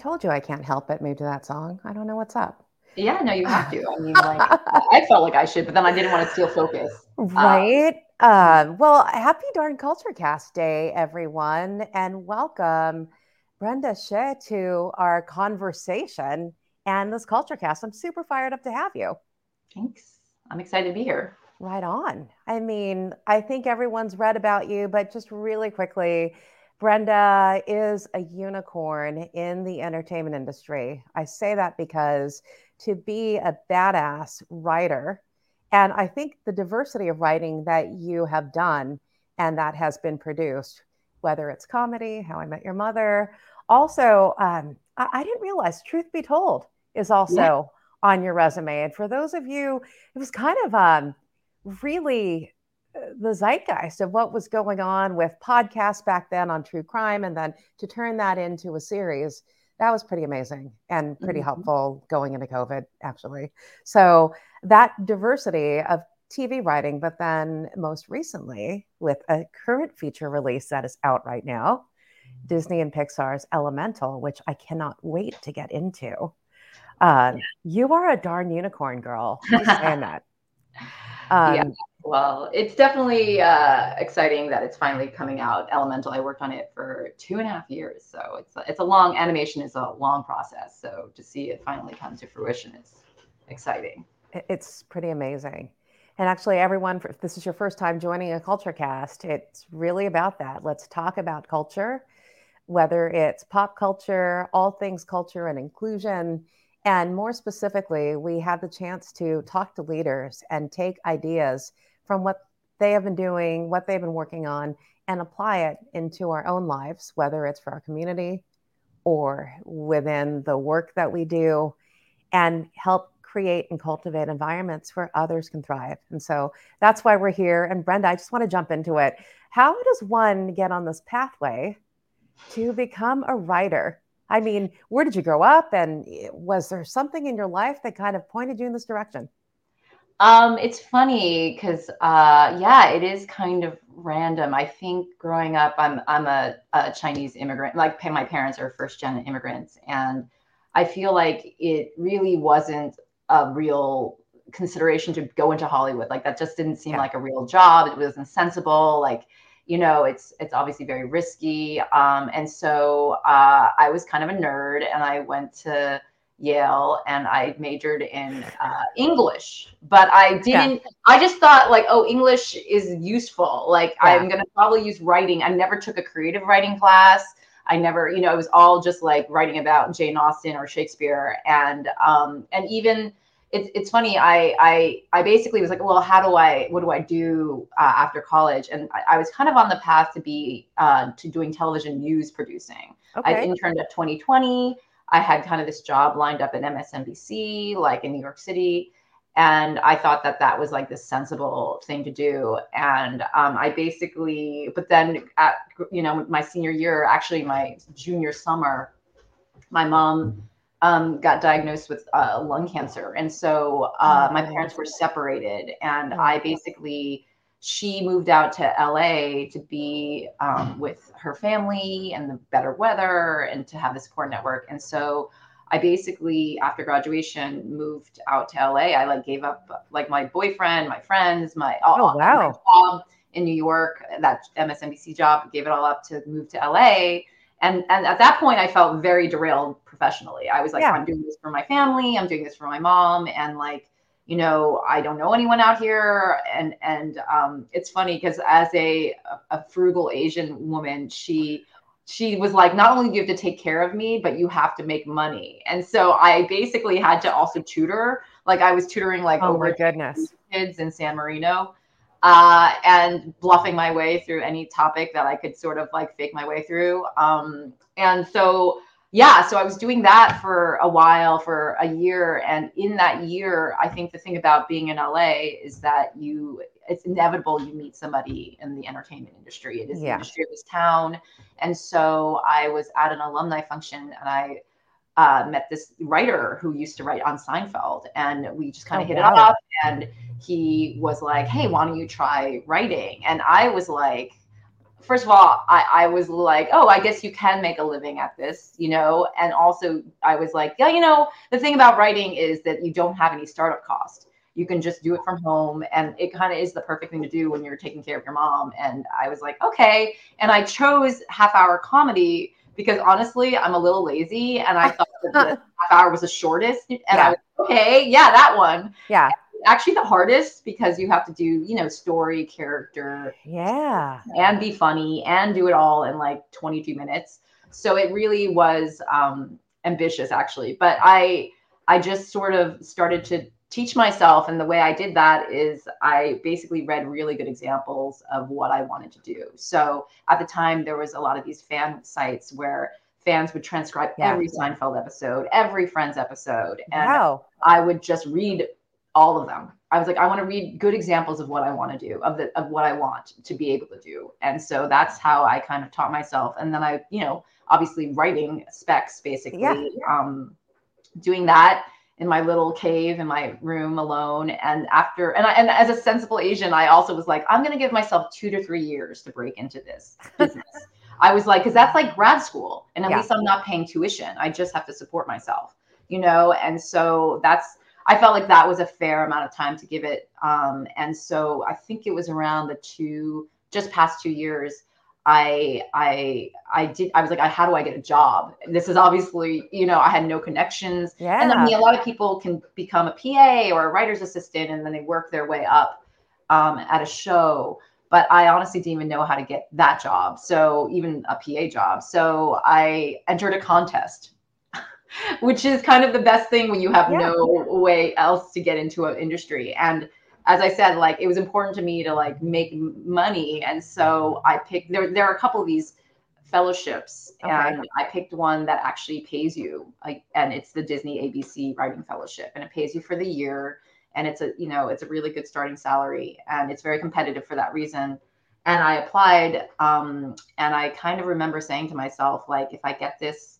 Told you I can't help but move to that song. I don't know what's up. Yeah, no, you have to. I mean, like, I felt like I should, but then I didn't want to steal focus. Right. Uh, well, happy darn Culture Cast Day, everyone, and welcome Brenda Hsueh to our conversation and this Culture Cast. I'm super fired up to have you. Thanks. I'm excited to be here. Right on. I mean, I think everyone's read about you, but just really quickly, Brenda is a unicorn in the entertainment industry. I say that because to be a badass writer, and I think the diversity of writing that you have done and that has been produced, whether it's comedy, How I Met Your Mother, also, um, I, I, didn't realize Truth Be Told is also yeah. on your resume. And for those of you, it was kind of um, really the zeitgeist of what was going on with podcasts back then on true crime and then to turn that into a series that was pretty amazing and pretty mm-hmm. helpful going into covid actually. So that diversity of tv writing but then most recently with a current feature release that is out right now disney and pixar's elemental which i cannot wait to get into. Uh, you are a darn unicorn girl. Saying that. Um, yeah well, it's definitely uh, exciting that it's finally coming out. Elemental. I worked on it for two and a half years, so it's it's a long animation is a long process. So to see it finally come to fruition is exciting. It's pretty amazing. And actually, everyone, if this is your first time joining a culture cast, it's really about that. Let's talk about culture, whether it's pop culture, all things culture and inclusion. And more specifically, we had the chance to talk to leaders and take ideas from what they have been doing, what they've been working on, and apply it into our own lives, whether it's for our community or within the work that we do, and help create and cultivate environments where others can thrive. And so that's why we're here. And Brenda, I just want to jump into it. How does one get on this pathway to become a writer? I mean, where did you grow up? And was there something in your life that kind of pointed you in this direction? Um, it's funny because uh, yeah, it is kind of random. I think growing up, I'm I'm a, a Chinese immigrant. Like my parents are first gen immigrants, and I feel like it really wasn't a real consideration to go into Hollywood. Like that just didn't seem yeah. like a real job. It wasn't sensible. Like you know, it's it's obviously very risky. Um, and so uh, I was kind of a nerd, and I went to Yale and I majored in uh, English, but I didn't, yeah. I just thought like, oh, English is useful. Like yeah. I'm going to probably use writing. I never took a creative writing class. I never, you know, it was all just like writing about Jane Austen or Shakespeare. And, um, and even it's, it's funny. I, I, I basically was like, well, how do I, what do I do uh, after college? And I, I, was kind of on the path to be, uh, to doing television news producing. Okay. I interned at 2020 I had kind of this job lined up at MSNBC, like in New York City. And I thought that that was like the sensible thing to do. And um, I basically, but then at, you know, my senior year, actually my junior summer, my mom um, got diagnosed with uh, lung cancer. And so uh, my parents were separated. And I basically, she moved out to LA to be um, with her family and the better weather and to have the support network. And so I basically, after graduation, moved out to LA. I like gave up like my boyfriend, my friends, my oh wow my job in New York, that MSNBC job, gave it all up to move to LA. And and at that point, I felt very derailed professionally. I was like, yeah. I'm doing this for my family. I'm doing this for my mom, and like you know i don't know anyone out here. And and um, it's funny because as a a frugal asian woman she she was like not only do you have to take care of me but you have to make money. And so i basically had to also tutor. Like i was tutoring like oh over my goodness. kids in san marino uh, and bluffing my way through any topic that i could sort of like fake my way through. Um, and so yeah, so I was doing that for a while, for a year. And in that year, I think the thing about being in LA is that you, it's inevitable you meet somebody in the entertainment industry. It is yeah. the industry of this town. And so I was at an alumni function and I uh, met this writer who used to write on Seinfeld. And we just kind of oh, hit wow. it off. And he was like, hey, why don't you try writing? And I was like, first of all, I, I was like, oh, I guess you can make a living at this, you know? And also, I was like, yeah, you know, the thing about writing is that you don't have any startup cost. You can just do it from home. And it kind of is the perfect thing to do when you're taking care of your mom. And I was like, okay. And I chose half hour comedy because honestly, I'm a little lazy and I thought that the half hour was the shortest. And yeah. I was okay, yeah, that one. Yeah actually the hardest because you have to do you know story character yeah and be funny and do it all in like 22 minutes so it really was um ambitious actually but i i just sort of started to teach myself and the way i did that is i basically read really good examples of what i wanted to do so at the time there was a lot of these fan sites where fans would transcribe yeah. every Seinfeld episode, every Friends episode, and wow. I would just read all of them. I was like, I want to read good examples of what I want to do, of the of what I want to be able to do. And so that's how I kind of taught myself. And then I, you know, obviously writing specs basically, yeah. um, doing that in my little cave in my room alone. And after and I, and as a sensible Asian, I also was like, I'm gonna give myself two to three years to break into this business. I was like, because that's like grad school, and at yeah. least I'm not paying tuition. I just have to support myself, you know. And so that's I felt like that was a fair amount of time to give it. Um, and so I think it was around the two, just past two years. I I I did I was like, how do I get a job? This is obviously, you know, I had no connections. Yeah. And I mean a lot of people can become a PA or a writer's assistant and then they work their way up um, at a show. But I honestly didn't even know how to get that job. So even a PA job. So I entered a contest which is kind of the best thing when you have yeah. no way else to get into an industry. And as I said, like it was important to me to like make money, and so I picked. There, there are a couple of these fellowships, okay. and I picked one that actually pays you, like, and it's the Disney ABC Writing Fellowship, and it pays you for the year, and it's a you know it's a really good starting salary, and it's very competitive for that reason. And I applied, um, and I kind of remember saying to myself, like, if I get this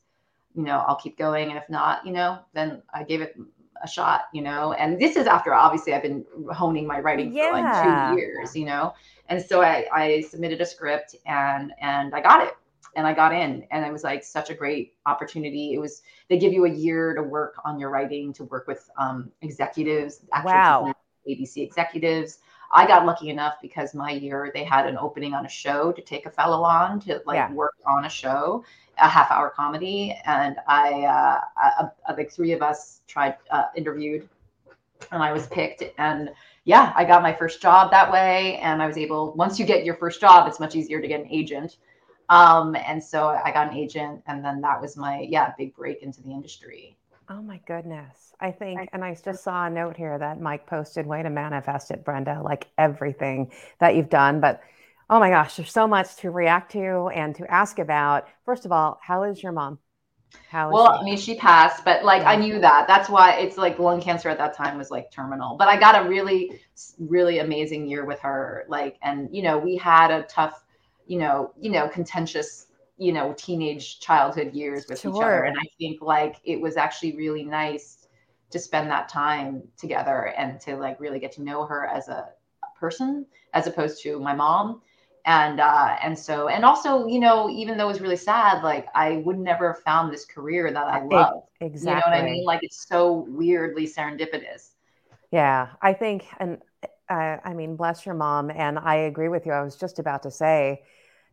you know, I'll keep going. And if not, you know, then I gave it a shot, you know. And this is after obviously I've been honing my writing yeah. for like two years, you know. And so I, I submitted a script and and I got it and I got in and it was like such a great opportunity. It was they give you a year to work on your writing, to work with um, executives, actual wow. ABC executives. I got lucky enough because my year they had an opening on a show to take a fellow on to like yeah. work on a show a half hour comedy. And I, uh, I like three of us tried, uh, interviewed and I was picked. And yeah, I got my first job that way. And I was able, once you get your first job, it's much easier to get an agent. Um, and so I got an agent. And then that was my, yeah, big break into the industry. Oh my goodness. I think, and I just saw a note here that Mike posted, way to manifest it, Brenda, like everything that you've done. But Oh my gosh, there's so much to react to and to ask about. First of all, how is your mom? How well? I mean, she passed, but like yeah. I knew that. That's why it's like lung cancer at that time was like terminal. But I got a really, really amazing year with her. Like, and you know, we had a tough, you know, you know, contentious, you know, teenage childhood years with sure. each other. And I think like it was actually really nice to spend that time together and to like really get to know her as a person as opposed to my mom and uh and so and also you know even though it was really sad like i would never have found this career that i love. Exactly you know what i mean? Like it's so weirdly serendipitous. Yeah i think and uh, i mean bless your mom and i agree with you. I was just about to say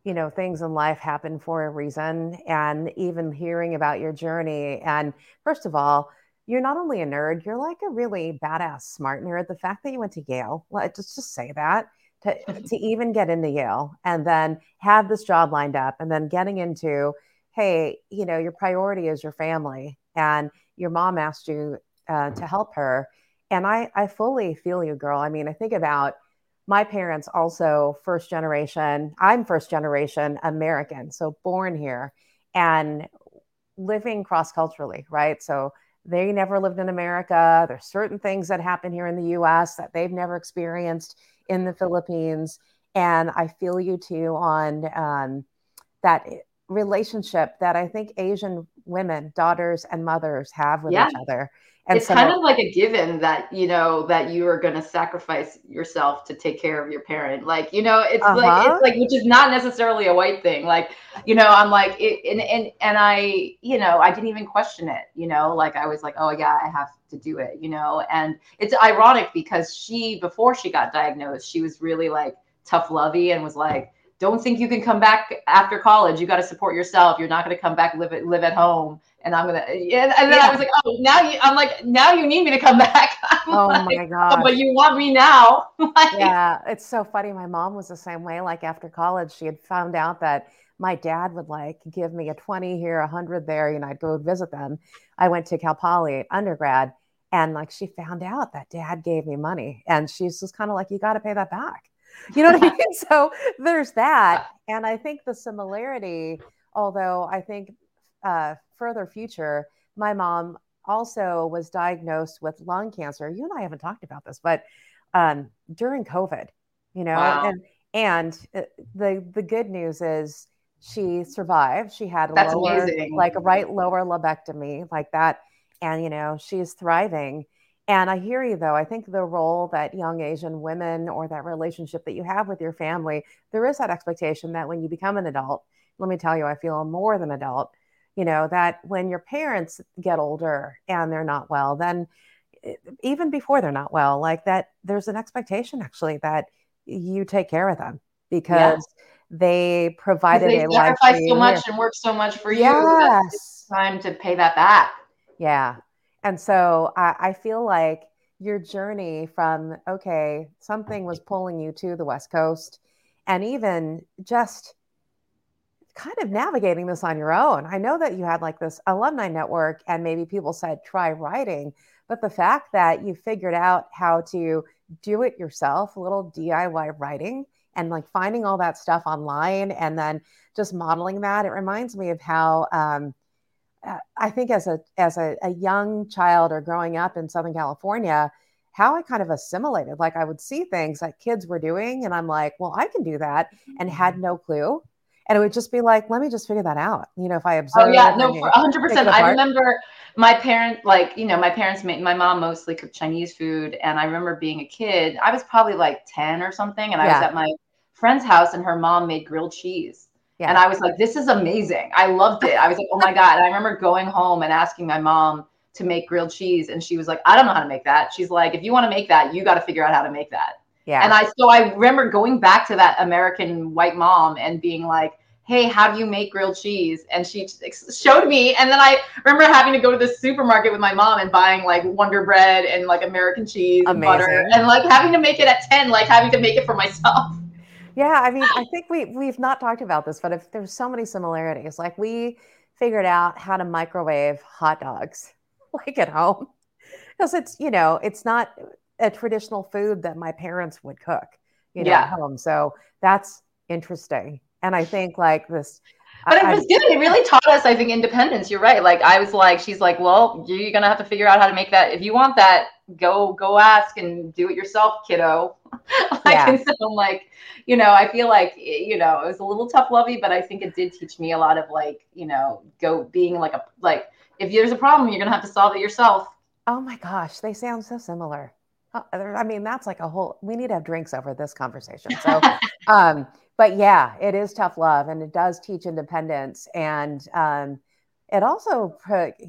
you know things in life happen for a reason and even hearing about your journey and first of all you're not only a nerd you're like a really badass smart nerd. The fact that you went to yale let's just, just say that to, to even get into Yale and then have this job lined up and then getting into, hey, you know, your priority is your family and your mom asked you uh, to help her. And I, I fully feel you, girl. I mean, I think about my parents also first generation. I'm first generation American, so born here and living cross culturally, right? So they never lived in America. There's certain things that happen here in the US that they've never experienced in the Philippines. And I feel you too on um, that relationship that I think Asian women, daughters and mothers have with yeah. each other. And it's so, kind of like a given that you know that you are going to sacrifice yourself to take care of your parent. Like you know, it's uh-huh. like it's like which is not necessarily a white thing. Like you know, I'm like it, and and and I you know I didn't even question it. You know, like I was like, oh yeah, I have to do it. You know, and it's ironic because she before she got diagnosed, she was really like tough lovey and was like don't think you can come back after college. You got to support yourself. You're not going to come back live at live at home. And I'm gonna and, and then yeah. I was like, oh, now you. I'm like, now you need me to come back. oh like, my god! Oh, but you want me now? like, yeah, it's so funny. My mom was the same way. Like after college, she had found out that my dad would like give me a 20 here, a hundred there. You know, I'd go visit them. I went to Cal Poly undergrad, and like she found out that dad gave me money, and she's just kind of like, you got to pay that back. You know what I mean? So there's that. And I think the similarity, although I think uh, further future, my mom also was diagnosed with lung cancer. You and I haven't talked about this, but um, during COVID, you know, wow. and and uh, the the good news is she survived. She had a That's lower, amazing. like a right lower lobectomy, like that, and you know she's thriving. And I hear you though. I think the role that young Asian women or that relationship that you have with your family, there is that expectation that when you become an adult, let me tell you, I feel more than adult, you know, that when your parents get older and they're not well, then eh, even before they're not well, like that, there's an expectation actually that you take care of them because yeah. they provided they a life so much and work so much for you. It's time to pay that back. Yeah. And so I, I feel like your journey from, okay, something was pulling you to the West Coast, and even just kind of navigating this on your own. I know that you had like this alumni network, and maybe people said try writing, but the fact that you figured out how to do it yourself, a little DIY writing, and like finding all that stuff online and then just modeling that, it reminds me of how um, uh, I think as a as a, a young child or growing up in Southern California, how I kind of assimilated. Like I would see things that kids were doing, and I'm like, well, I can do that, and had mm-hmm. no clue. And it would just be like, let me just figure that out. You know, if I oh, observe. Oh yeah, no, hundred percent. I remember my parents, like you know, my parents made my mom mostly cooked Chinese food, and I remember being a kid. I was probably like ten or something, and I yeah. was at my friend's house, and her mom made grilled cheese yeah. And I was like, this is amazing. I loved it. I was like, oh my God. And I remember going home and asking my mom to make grilled cheese. And she was like, I don't know how to make that. She's like, if you want to make that, you got to figure out how to make that. Yeah. And I, so I remember going back to that American white mom and being like, hey, how do you make grilled cheese? And she showed me. And then I remember having to go to the supermarket with my mom and buying like Wonder Bread and like American cheese Amazing. and butter and like having to make it at 10, like having to make it for myself. Yeah, I mean, I think we we've not talked about this, but if there's so many similarities, like we figured out how to microwave hot dogs like at home because it's you know it's not a traditional food that my parents would cook you know yeah. at home so that's interesting and i think like this but it was good. It really taught us, I think, independence. You're right. Like I was like, she's like, well, you're gonna have to figure out how to make that. If you want that, go go ask and do it yourself, kiddo. like, yeah. so I'm like, you know, I feel like you know, it was a little tough lovey, but I think it did teach me a lot of like, you know, go being like a like if there's a problem, you're gonna have to solve it yourself. Oh my gosh, they sound so similar. Oh, I mean, that's like a whole. We need to have drinks over this conversation. So, um, but yeah, it is tough love and it does teach independence. And um, it also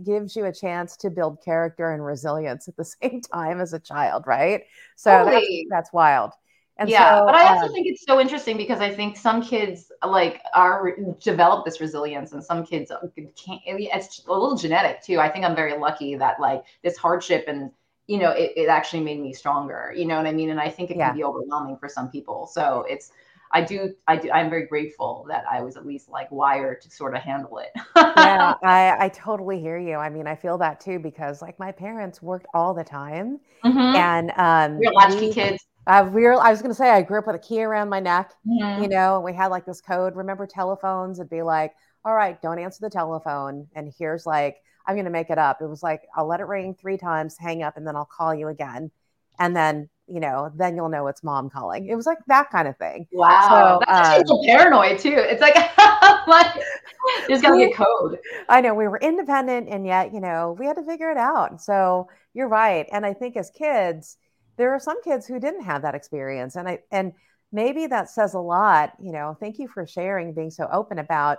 gives you a chance to build character and resilience at the same time as a child, right? So totally. that's, that's, wild. And yeah, so, but I also um, think it's so interesting because I think some kids like are develop this resilience, and some kids can't. It's a little genetic too. I think I'm very lucky that like this hardship and you know it, it actually made me stronger. You know what I mean? And I think it can be overwhelming for some people. So it's I do, I do, I'm very grateful that I was at least like wired to sort of handle it. yeah, I, I totally hear you. I mean, I feel that too because like my parents worked all the time, mm-hmm. and um, we're latchkey kids. Uh, we I was going to say, I grew up with a key around my neck, mm-hmm. you know, and we had like this code. Remember telephones? It'd be like, all right, don't answer the telephone. And here's like, I'm going to make it up. It was like, I'll let it ring three times, hang up, and then I'll call you again and then you know, then you'll know it's mom calling. It was like that kind of thing. Wow, so, that's um, a little paranoid too. It's like, like you just gotta get code. I know we were independent, and yet you know we had to figure it out. So you're right, and I think as kids, there are some kids who didn't have that experience, and I and maybe that says a lot. You know, thank you for sharing, being so open about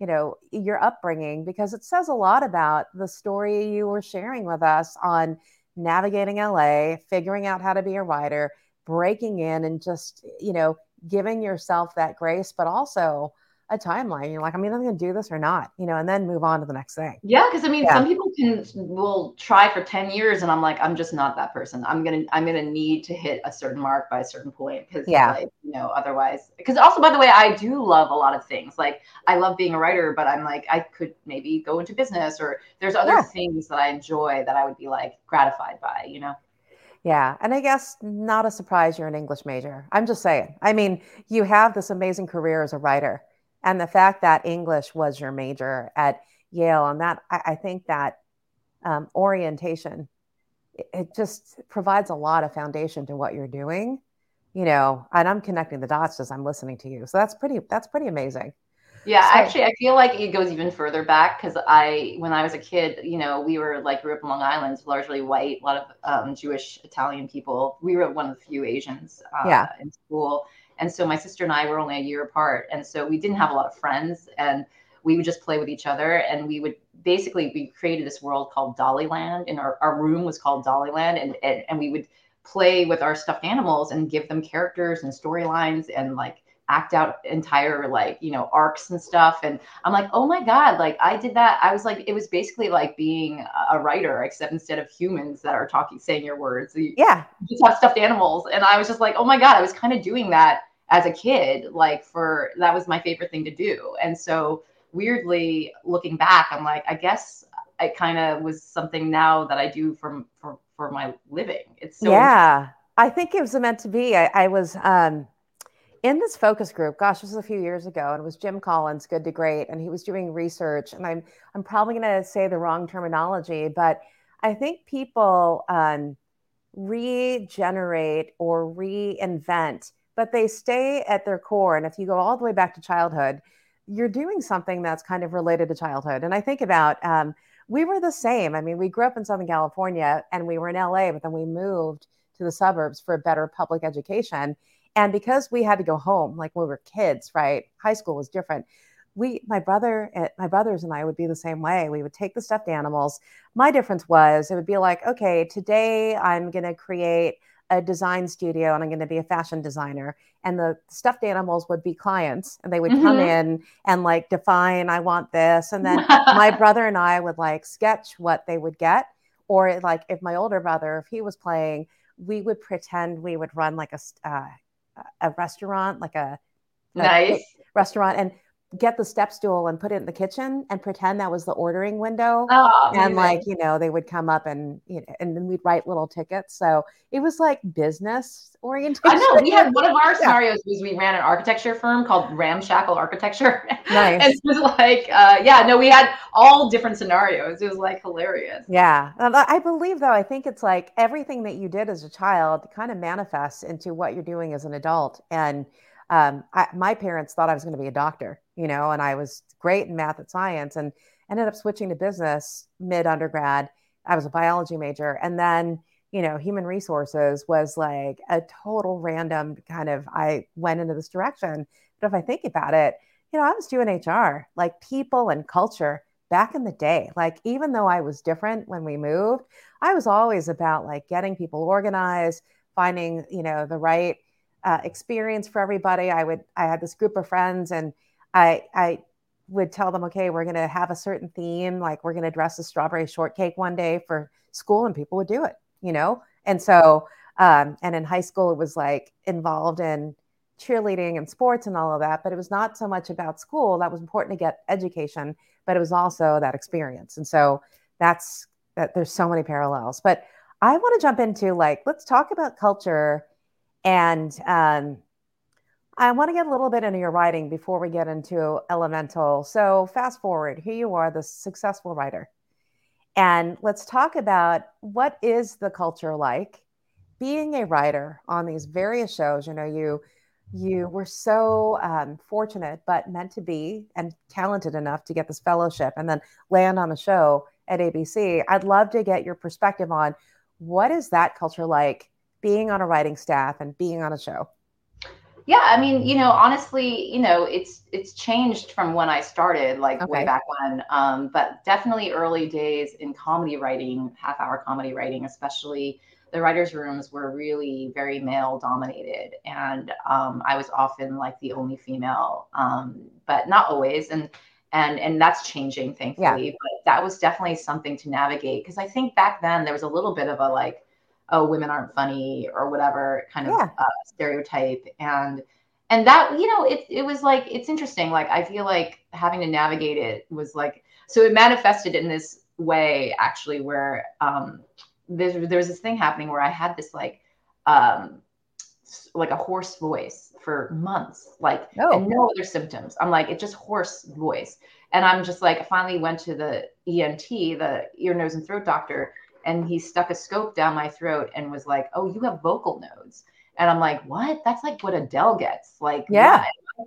you know your upbringing because it says a lot about the story you were sharing with us on navigating LA, figuring out how to be a writer, breaking in and just, you know, giving yourself that grace, but also a timeline. You're like, I'm either going to do this or not, you know, and then move on to the next thing. Yeah, because I mean, yeah. some people can will try for ten years, and I'm like, I'm just not that person. I'm gonna I'm gonna need to hit a certain mark by a certain point because yeah, like, you know, otherwise. Because also, by the way, I do love a lot of things. Like I love being a writer, but I'm like, I could maybe go into business, or there's other yeah. things that I enjoy that I would be like gratified by, you know. Yeah. And I guess not a surprise you're an English major. I'm just saying. I mean, you have this amazing career as a writer and the fact that English was your major at Yale, and that I, I think that um, orientation it, it just provides a lot of foundation to what you're doing, you know. And I'm connecting the dots as I'm listening to you, so that's pretty that's pretty amazing. Yeah, so, actually, I feel like it goes even further back because I, when I was a kid, you know, we were like grew up in Long Island, largely white, a lot of um, Jewish, Italian people. We were one of the few Asians uh, yeah. in school, and so my sister and I were only a year apart. And so we didn't have a lot of friends and we would just play with each other. And we would basically, we created this world called Dollyland and our, our room was called Dollyland. And, and, and we would play with our stuffed animals and give them characters and storylines and like, act out entire like you know arcs and stuff and i'm like oh my god like i did that i was like it was basically like being a writer except instead of humans that are talking saying your words you, yeah you just have stuffed animals and i was just like oh my god i was kind of doing that as a kid like for that was my favorite thing to do. And so weirdly looking back i'm like i guess it kind of was something now that i do for for for my living. It's so yeah. i think it was meant to be. I, I was um in this focus group gosh this was a few years ago and it was jim collins good to great and he was doing research and i'm i'm probably going to say the wrong terminology but i think people um, regenerate or reinvent but they stay at their core. And if you go all the way back to childhood, you're doing something that's kind of related to childhood. And I think about, um, we were the same. I mean, we grew up in Southern California and we were in LA, but then we moved to the suburbs for a better public education. And because we had to go home, like when we were kids, right? High school was different. We, my brother, eh, my brothers and I would be the same way. We would take the stuffed animals. My difference was it would be like, okay, today I'm going to create a design studio and I'm going to be a fashion designer. And the stuffed animals would be clients and they would mm-hmm. come in and like define, I want this. And then my brother and I would like sketch what they would get. Or like if my older brother, if he was playing, we would pretend we would run like a, uh, a restaurant, like a, a nice restaurant. And get the step stool and put it in the kitchen and pretend that was the ordering window. Oh, and like, you know, they would come up and, you know, and then we'd write little tickets. So it was like business orientation. I know. We had one of our scenarios was we ran an architecture firm called Ramshackle Architecture. Nice. and it was like, uh, yeah, no, we had all different scenarios. It was like hilarious. Yeah. I believe though, I think it's like everything that you did as a child kind of manifests into what you're doing as an adult. And um, I, my parents thought I was going to be a doctor, you know, and I was great in math and science and ended up switching to business mid undergrad. I was a biology major. And then, you know, human resources was like a total random kind of, I went into this direction. But if I think about it, you know, I was doing HR, like people and culture back in the day. Like, even though I was different when we moved, I was always about like getting people organized, finding, you know, the right uh, experience for everybody. I would I had this group of friends and I I would tell them, okay, we're going to have a certain theme, like we're going to dress a strawberry shortcake one day for school, and people would do it, you know. And so, um, and in high school, it was like involved in cheerleading and sports and all of that, but it was not so much about school. That was important to get education, but it was also that experience. And so that's that. There's so many parallels, but I want to jump into like let's talk about culture and um, I want to get a little bit into your writing before we get into Elemental. So, fast forward, here you are, the successful writer. And let's talk about what is the culture like being a writer on these various shows, you know, you you were so um, fortunate, but meant to be and talented enough to get this fellowship and then land on a show at ABC. I'd love to get your perspective on what is that culture like being on a writing staff and being on a show. Yeah, I mean, you know, honestly, you know, it's it's changed from when I started, like okay. way back when. Um, but definitely early days in comedy writing, half hour comedy writing, especially the writers' rooms were really very male dominated, and um, I was often like the only female, um, but not always, and and and that's changing, thankfully. Yeah. But that was definitely something to navigate because I think back then there was a little bit of a like, oh, women aren't funny or whatever kind of yeah. uh, stereotype, and and that you know it it was like it's interesting. Like I feel like having to navigate it was like so it manifested in this way actually where um there's there's this thing happening where I had this like um like a hoarse voice for months, like oh. and no other symptoms. I'm like, it's just hoarse voice. And I'm just like, I finally went to the ENT, the ear, nose, and throat doctor, and he stuck a scope down my throat and was like, Oh, you have vocal nodes. And I'm like, What? That's like what Adele gets. Like, yeah.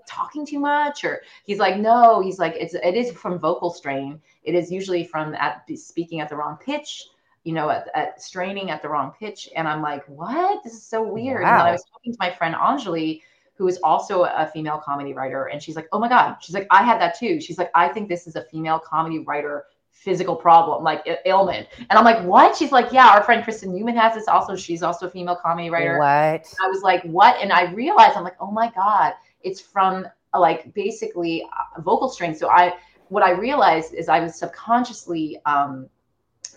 talking too much or he's like no he's like it's it is from vocal strain it is usually from at speaking at the wrong pitch you know, at, at, straining at the wrong pitch. And I'm like, what? This is so weird. Wow. And then I was talking to my friend Anjali, who is also a female comedy writer. And she's like, oh my God. She's like, I had that too. She's like, I think this is a female comedy writer physical problem, like ailment. And I'm like, what? She's like, yeah, our friend Kristen Newman has this also. She's also a female comedy writer. What? And I was like, what? And I realized, I'm like, oh my God, it's from like basically uh, vocal strength. So I, what I realized is I was subconsciously um,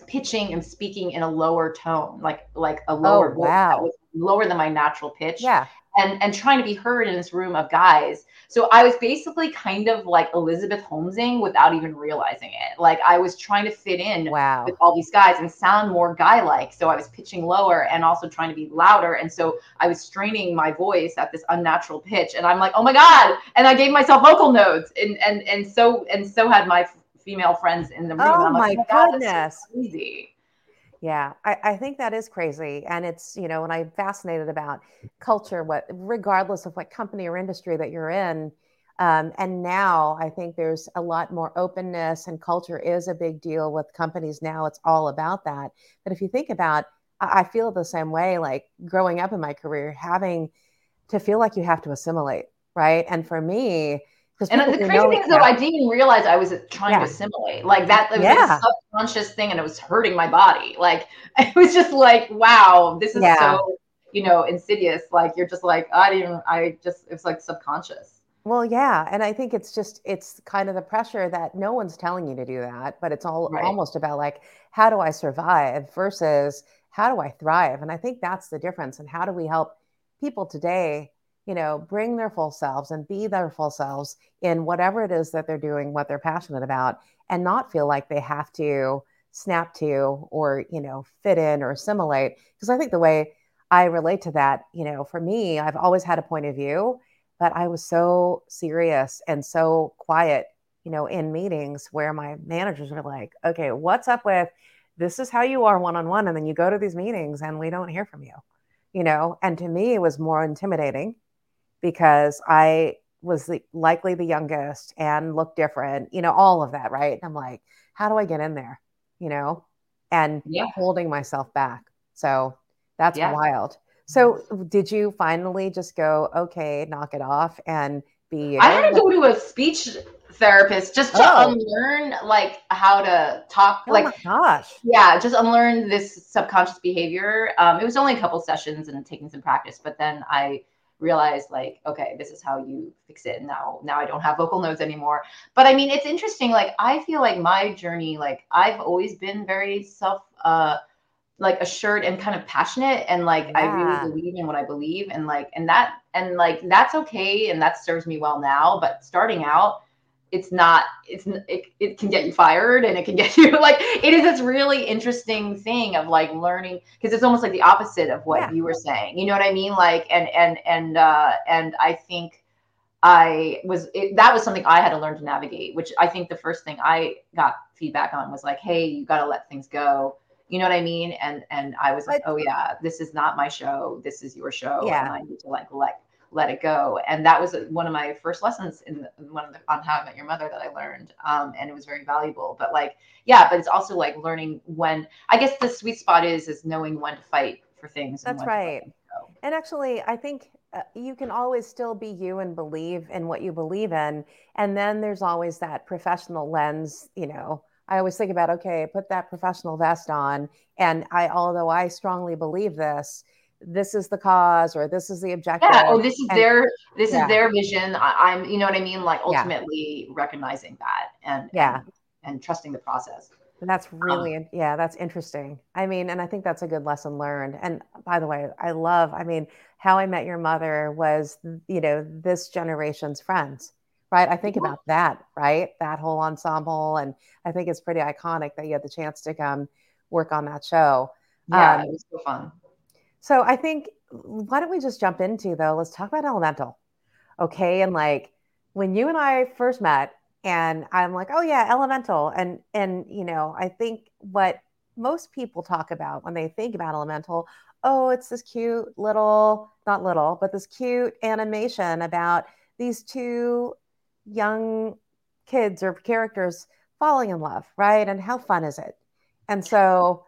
pitching and speaking in a lower tone, like like a lower oh, wow. lower than my natural pitch. Yeah. And and trying to be heard in this room of guys. So I was basically kind of like Elizabeth Holmesing without even realizing it. Like I was trying to fit in wow. with all these guys and sound more guy-like. So I was pitching lower and also trying to be louder. And so I was straining my voice at this unnatural pitch. And I'm like, oh my God. And I gave myself vocal nodes. And and and so and so had my female friends in the room. Oh, oh, my, like, oh goodness. So crazy. Yeah, I, I, think that is crazy. And it's, you know, and I'm fascinated about culture, what regardless of what company or industry that you're in. Um, and now I think there's a lot more openness and culture is a big deal with companies now. It's all about that. But if you think about, I, I feel the same way, like growing up in my career, having to feel like you have to assimilate, right? And for me, and the crazy thing is, though, I didn't even realize I was trying yeah. to assimilate. Like that, it was yeah. a subconscious thing, and it was hurting my body. Like it was just like, wow, this is yeah. so, you know, insidious. Like you're just like, I didn't. I just, it's like subconscious. Well, yeah, and I think it's just it's kind of the pressure that no one's telling you to do that, but it's all right. almost about like how do I survive versus how do I thrive, and I think that's the difference. And how do we help people today you know, bring their full selves and be their full selves in whatever it is that they're doing, what they're passionate about, and not feel like they have to snap to or, you know, fit in or assimilate. Because I think the way I relate to that, you know, for me, I've always had a point of view, but I was so serious and so quiet, you know, in meetings where my managers were like, okay, what's up with this is how you are one on one. And then you go to these meetings and we don't hear from you, you know, and to me, it was more intimidating because I was the, likely the youngest and looked different, you know, all of that, right? I'm like, how do I get in there, you know, and yeah. holding myself back. So that's yeah. wild. So did you finally just go, okay, knock it off and be? I had to go to a speech therapist just to oh. unlearn like how to talk. Oh like, gosh, yeah, just unlearn this subconscious behavior. Um, it was only a couple sessions and taking some practice, but then I realized like okay this is how you fix it. And now now i don't have vocal nodes anymore. But i mean it's interesting like i feel like my journey like i've always been very self uh like assured and kind of passionate and like yeah. i really believe in what i believe and like and that and like that's okay and that serves me well now. But starting out it's not it's it, it can get you fired and it can get you like it is this really interesting thing of like learning because it's almost like the opposite of what yeah. you were saying you know what i mean like and and and uh and i think i was it, that was something i had to learn to navigate which i think the first thing i got feedback on was like hey you got to let things go You know what I mean? And and I was like, oh yeah, this is not my show. This is your show, Yeah. and I need to like let let it go. And that was one of my first lessons in one of the on How I Met Your Mother that I learned, um, and it was very valuable. But like, yeah, but it's also like learning when. I guess the sweet spot is is knowing when to fight for things. That's right. And actually, I think uh, you can always still be you and believe in what you believe in. And then there's always that professional lens. You know, I always think about, okay, put that professional vest on. And I, although I strongly believe this, this is the cause or this is the objective. Yeah. Oh, this is And- their this yeah. is their vision. I, I'm. You know what I mean? Like Yeah. ultimately recognizing that and Yeah. and, and trusting the process. And That's really, yeah, that's interesting. I mean, and I think that's a good lesson learned. And by the way, I love, I mean, How I Met Your Mother was, you know, this generation's friends, right? I think Yeah. about that, right? That whole ensemble. And I think it's pretty iconic that you had the chance to come work on that show. Yeah, Um, it was so fun. So I think, why don't we just jump into though? Let's talk about Elemental. Okay. And like when you and I first met, and I'm like, oh yeah, Elemental. And and you know, I think what most people talk about when they think about Elemental, oh, it's this cute little, not little, but this cute animation about these two young kids or characters falling in love, right? And how fun is it? And so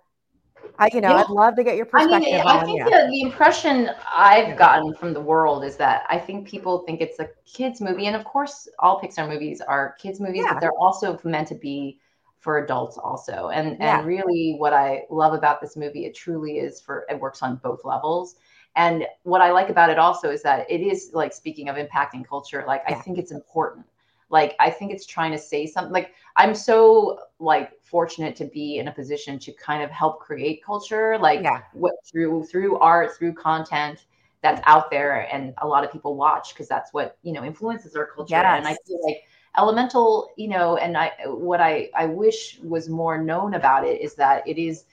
I, you know, Yeah. I'd love to get your perspective. I mean, on I think yeah. the, the impression I've gotten from the world is that I think people think it's a kids movie, and of course, all Pixar movies are kids movies, Yeah. but they're also meant to be for adults also. And and really, what I love about this movie, it truly is for it works on both levels. And what I like about it also is that it is like speaking of impacting culture, like I think it's important. Like I think it's trying to say something. Like I'm so like fortunate to be in a position to kind of help create culture. Like Yeah. what through through art through content that's out there and a lot of people watch because that's what you know influences our culture and i feel like elemental you know and i what i i wish was more known about it is that it is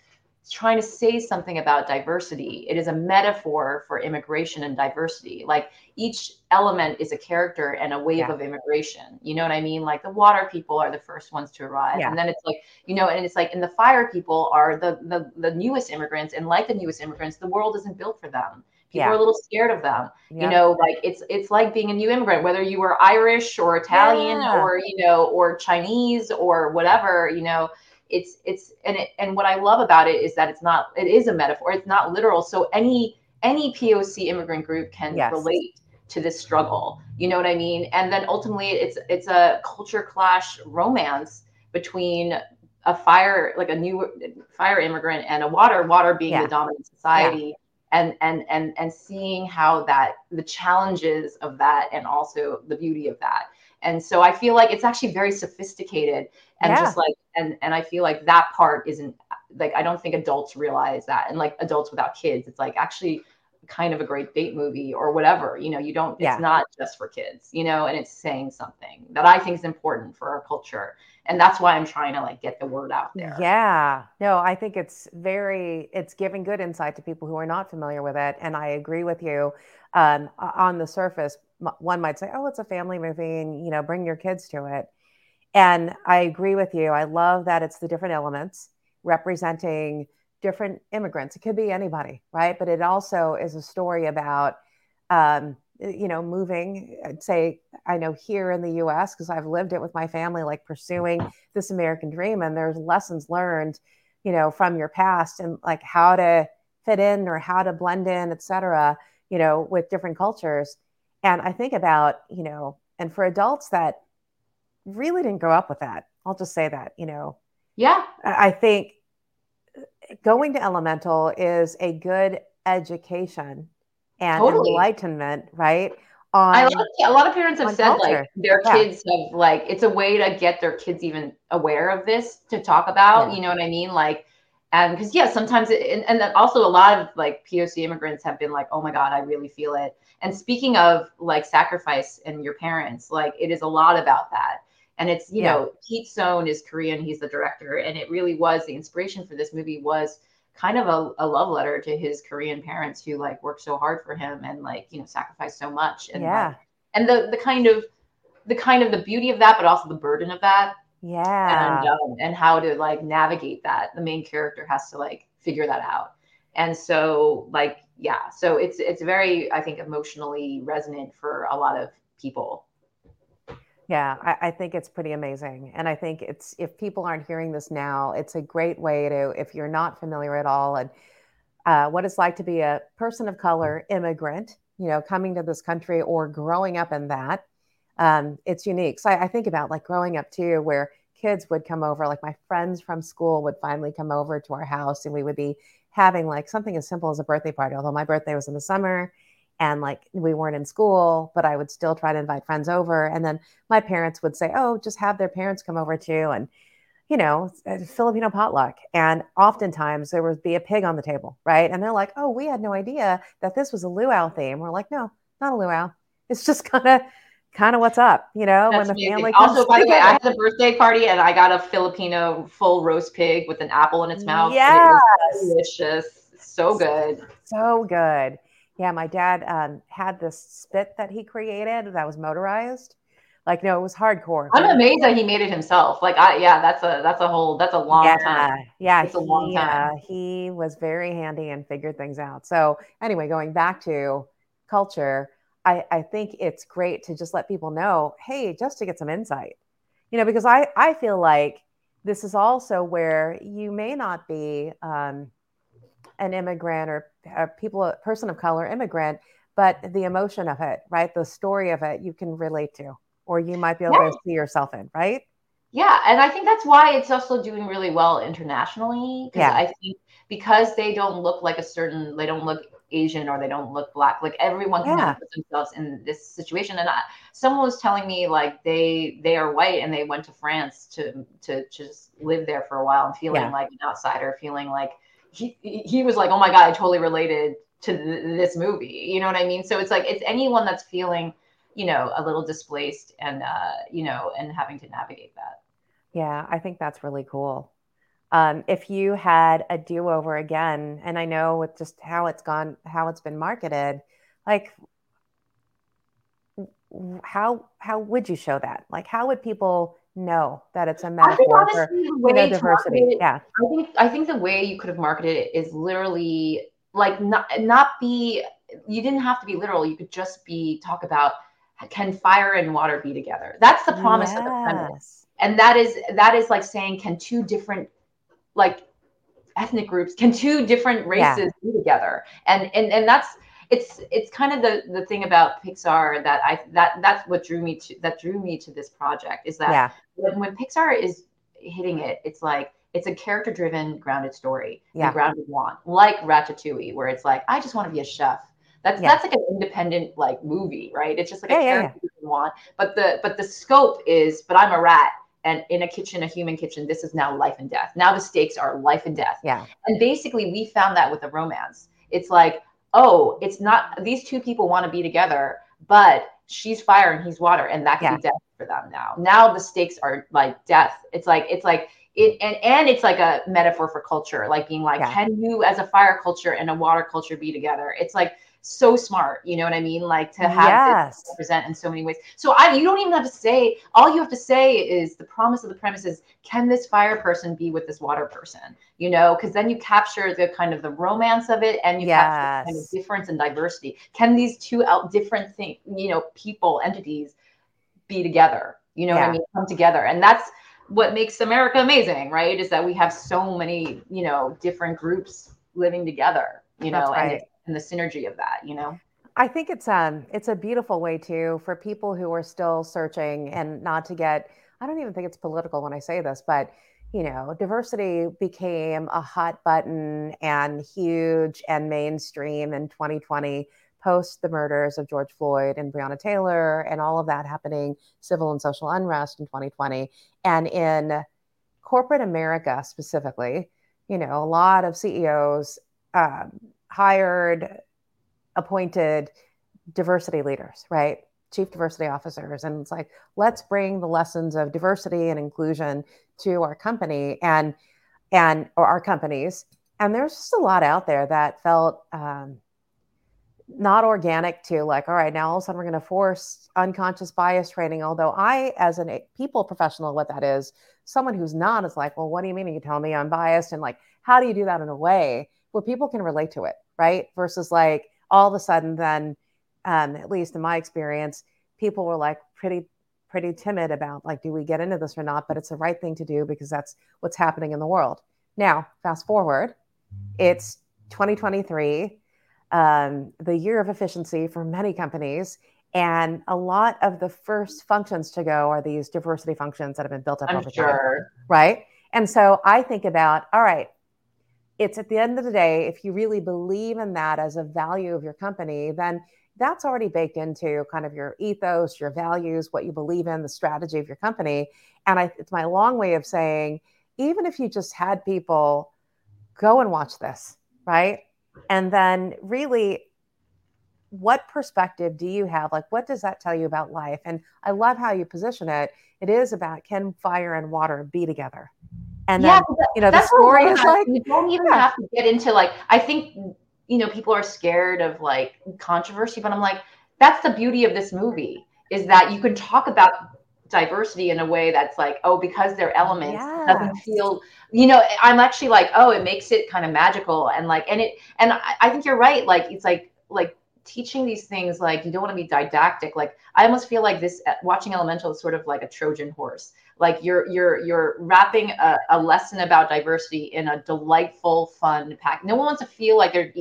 trying to say something about diversity. It is a metaphor for immigration and diversity. Like each element is a character and a wave Yeah. of immigration. You know what i mean? Like the water people are the first ones to arrive. Yeah. and then it's like you know and it's like and the fire people are the the, the newest immigrants. And like the newest immigrants the world isn't built for them. People Yeah. are a little scared of them. You know like it's it's like being a new immigrant whether you were irish or italian or you know or chinese or whatever you know it's it's and it and what i love about it is that it's not it is a metaphor it's not literal. So any any poc immigrant group can Yes. relate to this struggle. You know what i mean? And then ultimately it's it's a culture clash romance between a fire like a new fire immigrant and a water water being Yeah. the dominant society. And and and and seeing how that the challenges of that and also the beauty of that and so i feel like it's actually very sophisticated and Yeah. just like and and i feel like that part isn't like i don't think adults realize that and like adults without kids it's like actually kind of a great date movie or whatever you know you don't Yeah. it's not just for kids you know and it's saying something that i think is important for our culture and that's why i'm trying to like get the word out there Yeah. No, I think it's very, it's giving good insight to people who are not familiar with it. And I agree with you. Um, on the surface, one might say, oh, it's a family movie and, you know, bring your kids to it. And I agree with you. I love that it's the different elements representing different immigrants. It could be anybody, right? But it also is a story about, um, you know, moving, I'd say, I know here in the US, because I've lived it with my family, like pursuing this American dream. And there's lessons learned, you know, from your past and like how to fit in or how to blend in, et cetera, you know, with different cultures. And I think about, you know, and for adults that really didn't grow up with that, I'll just say that, you know, yeah I think going to elemental is a good education and Totally. enlightenment, right? On I like a lot of parents have said like culture. their Yeah. kids have like it's a way to get their kids even aware of this to talk about. Yeah. You know what I mean? Like, and because yeah, sometimes it, and, and then also a lot of like POC immigrants have been like, oh my god, I really feel it. And speaking of like sacrifice and your parents, like it is a lot about that. And it's you Yeah. know Peter Sohn is Korean, he's the director, and it really was the inspiration for this movie was kind of a, a love letter to his Korean parents who like worked so hard for him and like you know sacrificed so much and like, yeah, and the the kind of the kind of the beauty of that but also the burden of that Yeah. And um, and how to like navigate that. The main character has to like figure that out. And so like yeah, so it's it's very I think emotionally resonant for a lot of people. Yeah, I, I, think it's pretty amazing. And I think it's if people aren't hearing this now, it's a great way to, if you're not familiar at all, and uh, what it's like to be a person of color immigrant, you know, coming to this country or growing up in that, um, it's unique. So I, I think about like growing up too, where kids would come over, like my friends from school would finally come over to our house and we would be having like something as simple as a birthday party, although my birthday was in the summer and like we weren't in school, but I would still try to invite friends over. And then my parents would say, oh, just have their parents come over too. And, you know, uh, Filipino potluck. And oftentimes there would be a pig on the table, right? And they're like, oh, we had no idea that this was a luau theme. We're like, no, not a luau. It's just kind of kind of what's up, you know, That's when the amazing. family Also, by the way, I had a birthday party and I got a Filipino full roast pig with an apple in its mouth. Yes. It delicious. So good. So good. Yeah, my dad um, had this spit that he created that was motorized. Like, no, it was hardcore. I'm amazed that he made it himself. Like, I yeah, that's a that's a whole that's a long yeah, time. Yeah, it's a long time. Uh, he was very handy and figured things out. So anyway, going back to culture, I, I think it's great to just let people know, hey, just to get some insight, you know, because I, I feel like this is also where you may not be um, an immigrant or a people, a person of color immigrant, but the emotion of it, right? The story of it, you can relate to, or you might be able yeah. to see yourself in, right? Yeah, and I think that's why it's also doing really well internationally. Because yeah. I think because they don't look like a certain, they don't look Asian or they don't look black. Like everyone can yeah. put themselves in this situation. And I, someone was telling me like they they are white and they went to France to to just live there for a while and feeling yeah. like an outsider, feeling like he he was like, oh my god, I totally related to th- this movie. You know what I mean? So it's like it's anyone that's feeling you know a little displaced and uh, you know and having to navigate that. Yeah, I think that's really cool um, if you had a do over again, and I know with just how it's gone, how it's been marketed, like how how would you show that? Like how would people know that it's a metaphor for you know, diversity? It, yeah, I think I think the way you could have marketed it is literally like not not be. You didn't have to be literal. You could just be talk about can fire and water be together. That's the promise yes. of the premise and that is that is like saying can two different like ethnic groups can two different races yeah. be together and and and that's it's it's kind of the the thing about pixar that i that that's what drew me to that drew me to this project is that yeah. when, when pixar is hitting it it's like it's a character driven grounded story yeah. grounded want like ratatouille where it's like i just want to be a chef that's yeah. that's like an independent like movie right it's just like yeah, a character yeah, want but the but the scope is but i'm a rat and in a kitchen, a human kitchen, this is now life and death. Now the stakes are life and death. Yeah. And basically, we found that with a romance. It's like, oh, it's not these two people want to be together, but she's fire and he's water, and that can yeah. be death for them now. Now the stakes are like death. It's like it's like it and and it's like a metaphor for culture, like being like, yeah. can you as a fire culture and a water culture be together? It's like so smart. You know what I mean? Like to have yes. this represent in so many ways. So I, you don't even have to say. All you have to say is the promise of the premise is: Can this fire person be with this water person? You know, because then you capture the kind of the romance of it, and you yes. capture the kind of difference and diversity. Can these two out different thing, you know, people entities be together? You know yeah. what I mean? Come together, and that's what makes America amazing, right? Is that we have so many, you know, different groups living together. You know, right. and and the synergy of that, you know? I think it's um it's a beautiful way too for people who are still searching and not to get I don't even think it's political when I say this, but you know, diversity became a hot button and huge and mainstream in 2020 post the murders of George Floyd and Breonna Taylor and all of that happening, civil and social unrest in 2020. And in corporate America specifically, you know, a lot of CEOs um, hired, appointed diversity leaders, right? Chief diversity officers. And it's like, let's bring the lessons of diversity and inclusion to our company and and or our companies. And there's just a lot out there that felt um, not organic to like, all right, now all of a sudden we're going to force unconscious bias training. Although I, as a people professional, what that is, someone who's not is like, well, what do you mean? You tell me I'm biased, and like, how do you do that in a way where people can relate to it, right? Versus like all of a sudden, then, um, at least in my experience, people were like pretty pretty timid about like, do we get into this or not? But it's the right thing to do because that's what's happening in the world. Now, fast forward, it's 2023, um, the year of efficiency for many companies. And a lot of the first functions to go are these diversity functions that have been built up I'm over sure. time. Right. And so I think about, all right, it's at the end of the day, if you really believe in that as a value of your company, then that's already baked into kind of your ethos, your values, what you believe in, the strategy of your company. And I, it's my long way of saying, even if you just had people go and watch this, right? And then really, what perspective do you have? Like, what does that tell you about life? And I love how you position it. It is about can fire and water be together? And yeah, then, you know, the story is like, you don't even yeah. have to get into like, I think you know, people are scared of like controversy, but I'm like, that's the beauty of this movie is that you can talk about diversity in a way that's like, oh, because they're elements yes. doesn't feel, you know, I'm actually like, oh, it makes it kind of magical and like, and it, and I, I think you're right. Like, it's like, like teaching these things, like you don't want to be didactic. Like, I almost feel like this uh, watching Elemental is sort of like a Trojan horse like you're you're you're wrapping a, a, lesson about diversity in a delightful fun pack no one wants to feel like they're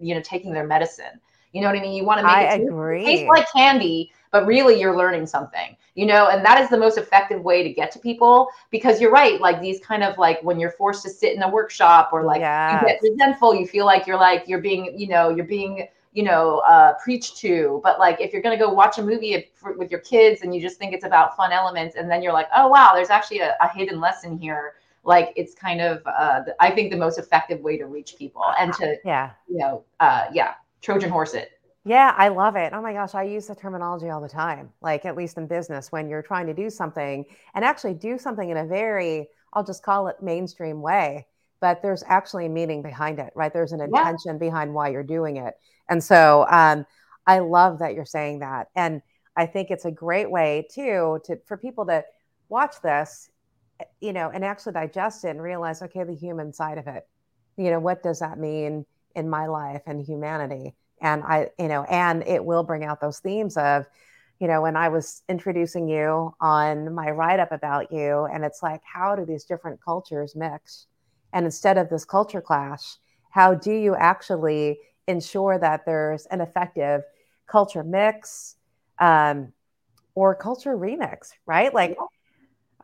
you know taking their medicine you know what i mean you want to make I it agree. taste like candy but really you're learning something you know and that is the most effective way to get to people because you're right like these kind of like when you're forced to sit in a workshop or like yes. you get resentful you feel like you're like you're being you know you're being you know uh, preach to but like if you're going to go watch a movie for, with your kids and you just think it's about fun elements and then you're like oh wow there's actually a, a hidden lesson here like it's kind of uh, i think the most effective way to reach people and to yeah you know uh, yeah trojan horse it yeah, I love it. Oh my gosh, I use the terminology all the time, like at least in business, when you're trying to do something and actually do something in a very, I'll just call it mainstream way, but there's actually a meaning behind it, right? There's an intention yeah. behind why you're doing it. And so um, I love that you're saying that. And I think it's a great way too to for people to watch this, you know, and actually digest it and realize, okay, the human side of it. You know, what does that mean in my life and humanity? And I, you know, and it will bring out those themes of, you know, when I was introducing you on my write up about you, and it's like, how do these different cultures mix? And instead of this culture clash, how do you actually ensure that there's an effective culture mix um, or culture remix, right? Like.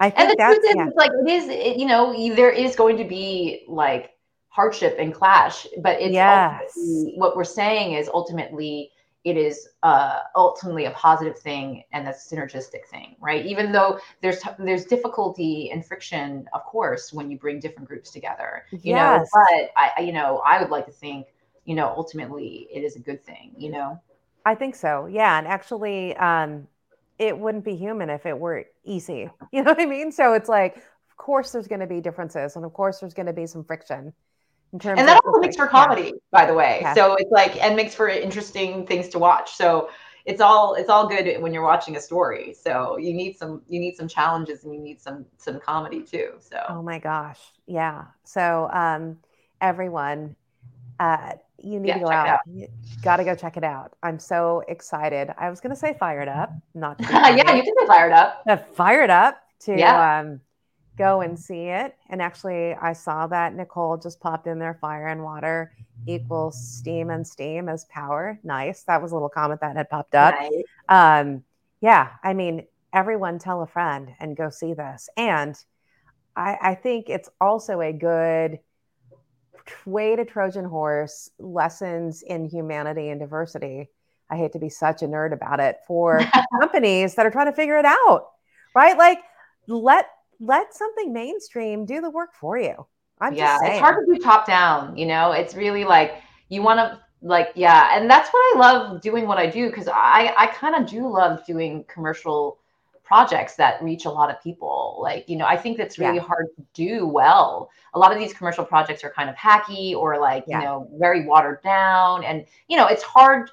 I think and the truth is, yeah. like, it is, it, you know, there is going to be like hardship and clash, but it's yes. what we're saying is ultimately it is uh, ultimately a positive thing and a synergistic thing, right? Even though there's there's difficulty and friction, of course, when you bring different groups together, you yes. know. But I, you know, I would like to think you know, ultimately it is a good thing, you know? I think so. Yeah. And actually, um, it wouldn't be human if it were easy. You know what I mean? So it's like, of course, there's going to be differences, and of course, there's going to be some friction. In terms and that also makes for comedy, yeah. by the way. Yeah. So it's like, and makes for interesting things to watch. So it's all it's all good when you're watching a story. So you need some you need some challenges and you need some some comedy too. So oh my gosh, yeah. So um, everyone, uh, you need yeah, to go out. out. You got to go check it out. I'm so excited. I was going to say fired up, not yeah, you can say fired up. Uh, fired up to yeah. um, go and see it. And actually, I saw that Nicole just popped in there. Fire and water equals steam, and steam as power. Nice. That was a little comment that had popped up. Nice. Um, yeah, I mean, everyone tell a friend and go see this. And I, I think it's also a good way to Trojan horse lessons in humanity and diversity. I hate to be such a nerd about it for companies that are trying to figure it out, right? Like let let something mainstream do the work for you. I'm yeah, it's hard to do top down. You know, it's really like you want to like yeah, and that's what I love doing what I do because I I kind of do love doing commercial projects that reach a lot of people. Like, you know, I think that's really yeah. hard to do well. A lot of these commercial projects are kind of hacky or like, yeah. you know, very watered down. And, you know, it's hard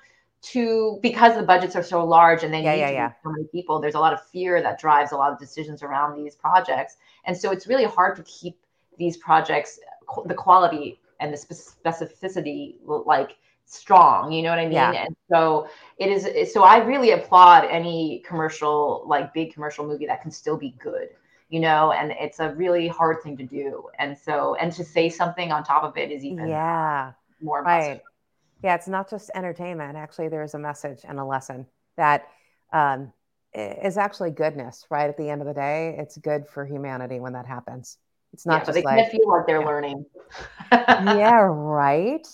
to because the budgets are so large and they Yeah, need yeah, to yeah. so many people. There's a lot of fear that drives a lot of decisions around these projects, and so it's really hard to keep these projects the quality and the specificity like strong. You know what I mean? Yeah. And so it is. So I really applaud any commercial, like big commercial movie that can still be good. You know, and it's a really hard thing to do. And so, and to say something on top of it is even Yeah. more impressive. Right. Yeah, it's not just entertainment. Actually, there's a message and a lesson that um, is actually goodness, right? At the end of the day, it's good for humanity when that happens. It's not yeah, just they like, feel like they're yeah. learning. yeah, right.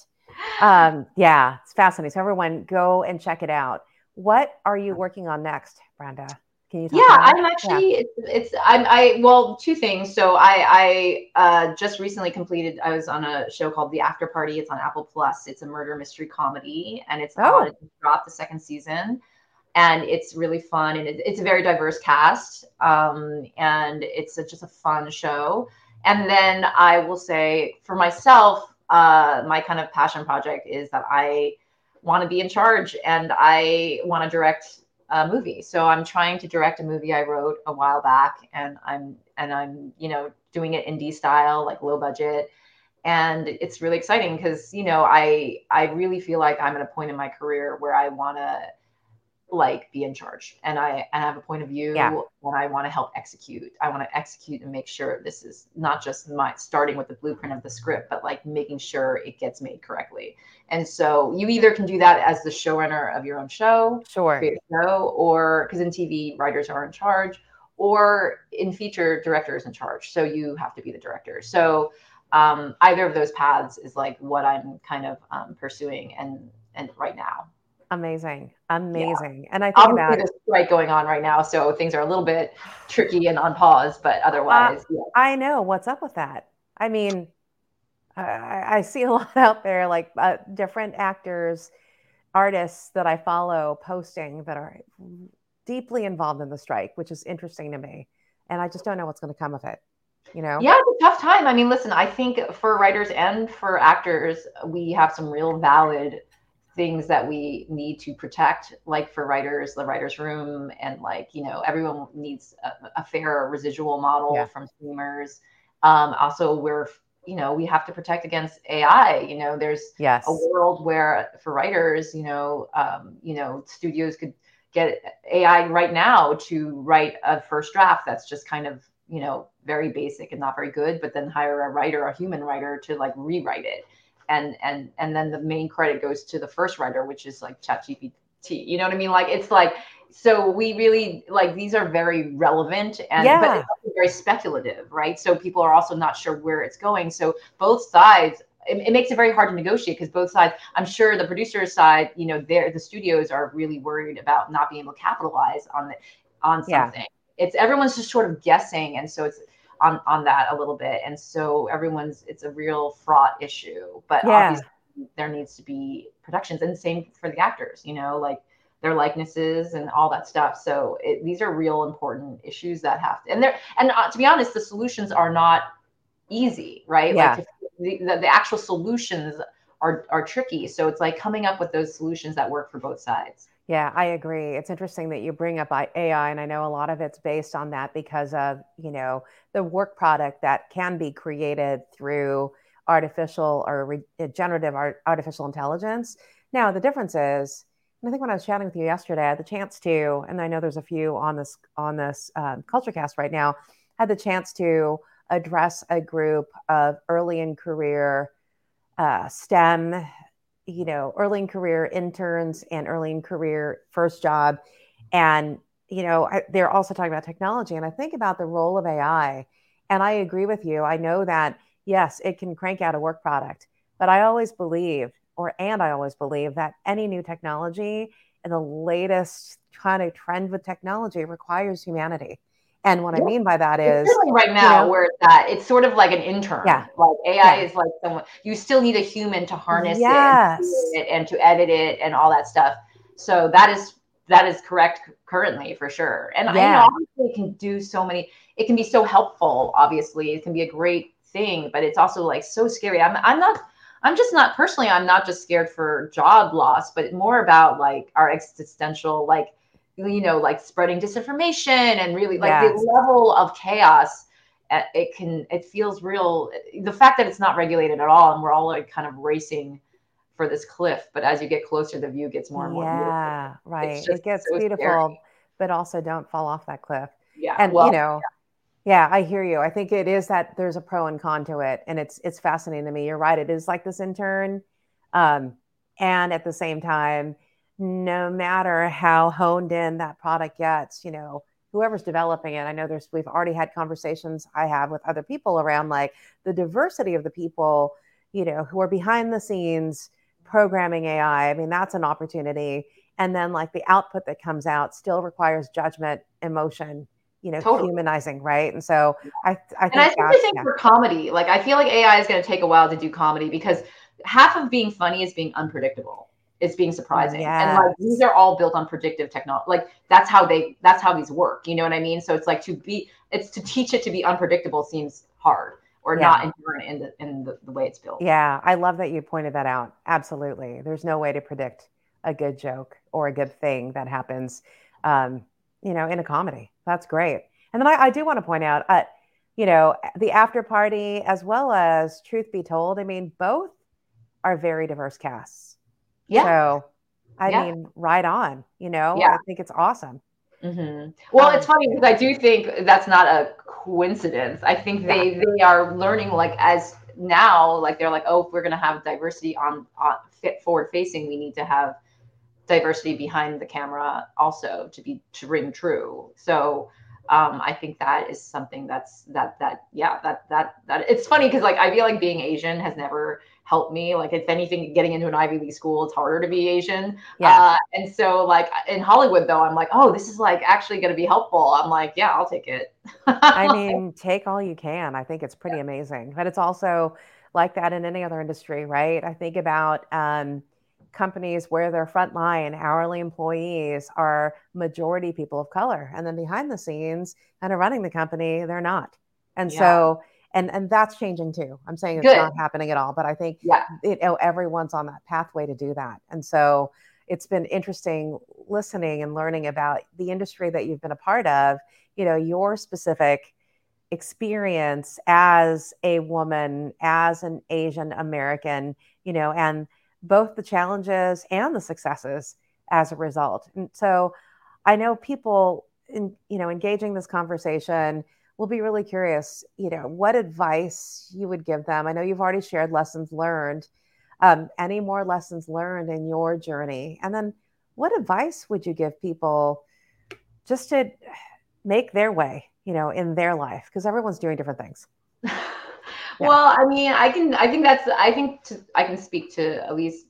Um, yeah, it's fascinating. So everyone go and check it out. What are you working on next, Brenda? Can you talk yeah i'm actually it's, it's i'm i well two things so i i uh just recently completed i was on a show called the after party it's on apple plus it's a murder mystery comedy and it's Oh. on it dropped the second season and it's really fun and it, it's a very diverse cast um and it's a, just a fun show and then i will say for myself uh my kind of passion project is that i want to be in charge and i want to direct a movie. So I'm trying to direct a movie I wrote a while back, and I'm and I'm you know doing it indie style, like low budget, and it's really exciting because you know I I really feel like I'm at a point in my career where I want to like be in charge and I, I have a point of view Yeah. and I want to help execute. I want to execute and make sure this is not just my starting with the blueprint of the script, but like making sure it gets made correctly. And so you either can do that as the showrunner of your own show, Sure. show, or because in TV writers are in charge, or in feature director is in charge. So you have to be the director. So um, either of those paths is like what I'm kind of um, pursuing and and right now. Amazing. Amazing. And I think Obviously, about there's a strike going on right now, so things are a little bit tricky and on pause. But otherwise, yeah. I know what's up with that. I mean, I, I see a lot out there, like uh, different actors, artists that I follow posting that are deeply involved in the strike, which is interesting to me. And I just don't know what's going to come of it. You know? Yeah, it's a tough time. I mean, listen, I think for writers and for actors, we have some real valid things that we need to protect. Like for writers, the writers' room, and like you know, everyone needs a, a fair residual model Yeah. from streamers. Um, also, we're you know we have to protect against AI. You know, there's Yes. a world where for writers, you know, um, you know, studios could get AI right now to write a first draft that's just kind of, you know, very basic and not very good, but then hire a writer, a human writer to like rewrite it. And and and then the main credit goes to the first writer, which is like ChatGPT. You know what I mean? Like it's like so we really like these are very relevant and but it's very speculative, right? So people are also not sure where it's going. So both sides it, it makes it very hard to negotiate because both sides i'm sure the producer's side you know they're the studios are really worried about not being able to capitalize on the on Yeah. something it's everyone's just sort of guessing and so it's on on that a little bit. And so everyone's it's a real fraught issue but Yeah. obviously there needs to be protections. And same for the actors you know like their likenesses and all that stuff. So it, these are real important issues that have to and they're and uh, to be honest the solutions are not easy right? Yeah. like the, the, the actual solutions are are tricky. So it's like coming up with those solutions that work for both sides Yeah, I agree. It's interesting that you bring up AI, and I know a lot of it's based on that because of you know the work product that can be created through artificial or uh, generative art, artificial intelligence. Now the difference is, and I think when I was chatting with you yesterday, I had the chance to, and I know there's a few on this on this um, culture cast right now, had the chance to address a group of early in career uh, STEM you know, early in career interns and early in career first job. And, you know, I, they're also talking about technology. And I think about the role of AI. And I agree with you. I know that, yes, it can crank out a work product, but I always believe, or, and I always believe that any new technology and the latest kind of trend with technology requires humanity. And what I mean by that is feeling right now know- where it's at. It's sort of like an intern. Yeah. Like AI Yeah. is like someone you still need a human to harness Yes. it, and, to edit it and all that stuff. So that is that is correct currently for sure. And I- know, obviously it can do so many. It can be so helpful. Obviously, it can be a great thing, but it's also like so scary. I'm I'm not. I'm just not personally, I'm not just scared for job loss, but more about like our existential, like, you know, like spreading disinformation and really like yes. the level of chaos. Uh, it can, it feels real. The fact that it's not regulated at all and we're all like kind of racing for this cliff, but as you get closer, the view gets more and more yeah, beautiful. right. It gets so beautiful, scary. but also don't fall off that cliff. Yeah. And, well, you know, yeah yeah, I hear you. I think it is that there's a pro and con to it, and it's it's fascinating to me. You're right. It is like this intern, um, and at the same time, no matter how honed in that product gets, you know, whoever's developing it. I know there's we've already had conversations I have with other people around like the diversity of the people, you know, who are behind the scenes programming AI. I mean, that's an opportunity. And then like the output that comes out still requires judgment, emotion, you know, totally. humanizing, right? And so I, I think, and I especially think yeah. for comedy, like I feel like AI is going to take a while to do comedy because half of being funny is being unpredictable. It's being surprising, yes. and like these are all built on predictive technology. Like that's how they, that's how these work. You know what I mean? So it's like to be, it's to teach it to be unpredictable seems hard or yeah. not inherent in the in the, the way it's built. Yeah, I love that you pointed that out. Absolutely, there's no way to predict a good joke or a good thing that happens. Um, you know, in a comedy. That's great. And then I, I do want to point out, uh, you know, the after party as well as Truth Be Told. I mean, both are very diverse casts. Yeah. So, I yeah. mean, right on. You know, yeah. I think it's awesome. Mm-hmm. Well, um, it's funny because I do think that's not a coincidence. I think they they are learning like as now, like they're like, oh, if we're gonna have diversity on on fit forward facing, we need to have diversity behind the camera also to be to ring true. So um, I think that is something that's that that yeah that that that it's funny because like I feel like being Asian has never helped me. Like if anything, getting into an Ivy League school, it's harder to be Asian. Yeah. Uh, and so like in Hollywood though, I'm like, oh, this is like actually going to be helpful. I'm like, yeah, I'll take it. I mean, take all you can. I think it's pretty yeah. amazing, but it's also like that in any other industry, right? I think about um, companies where their frontline hourly employees are majority people of color and then behind the scenes and are running the company they're not and yeah. so and and that's changing too i'm saying it's Good. not happening at all but i think yeah you know everyone's on that pathway to do that and so it's been interesting listening and learning about the industry that you've been a part of you know your specific experience as a woman as an asian american you know and both the challenges and the successes as a result. And so I know people in you know engaging this conversation will be really curious, you know, what advice you would give them. I know you've already shared lessons learned. Um, any more lessons learned in your journey? And then what advice would you give people just to make their way, you know, in their life? Because everyone's doing different things. Well, I mean, I can. I think that's. I think to, I can speak to at least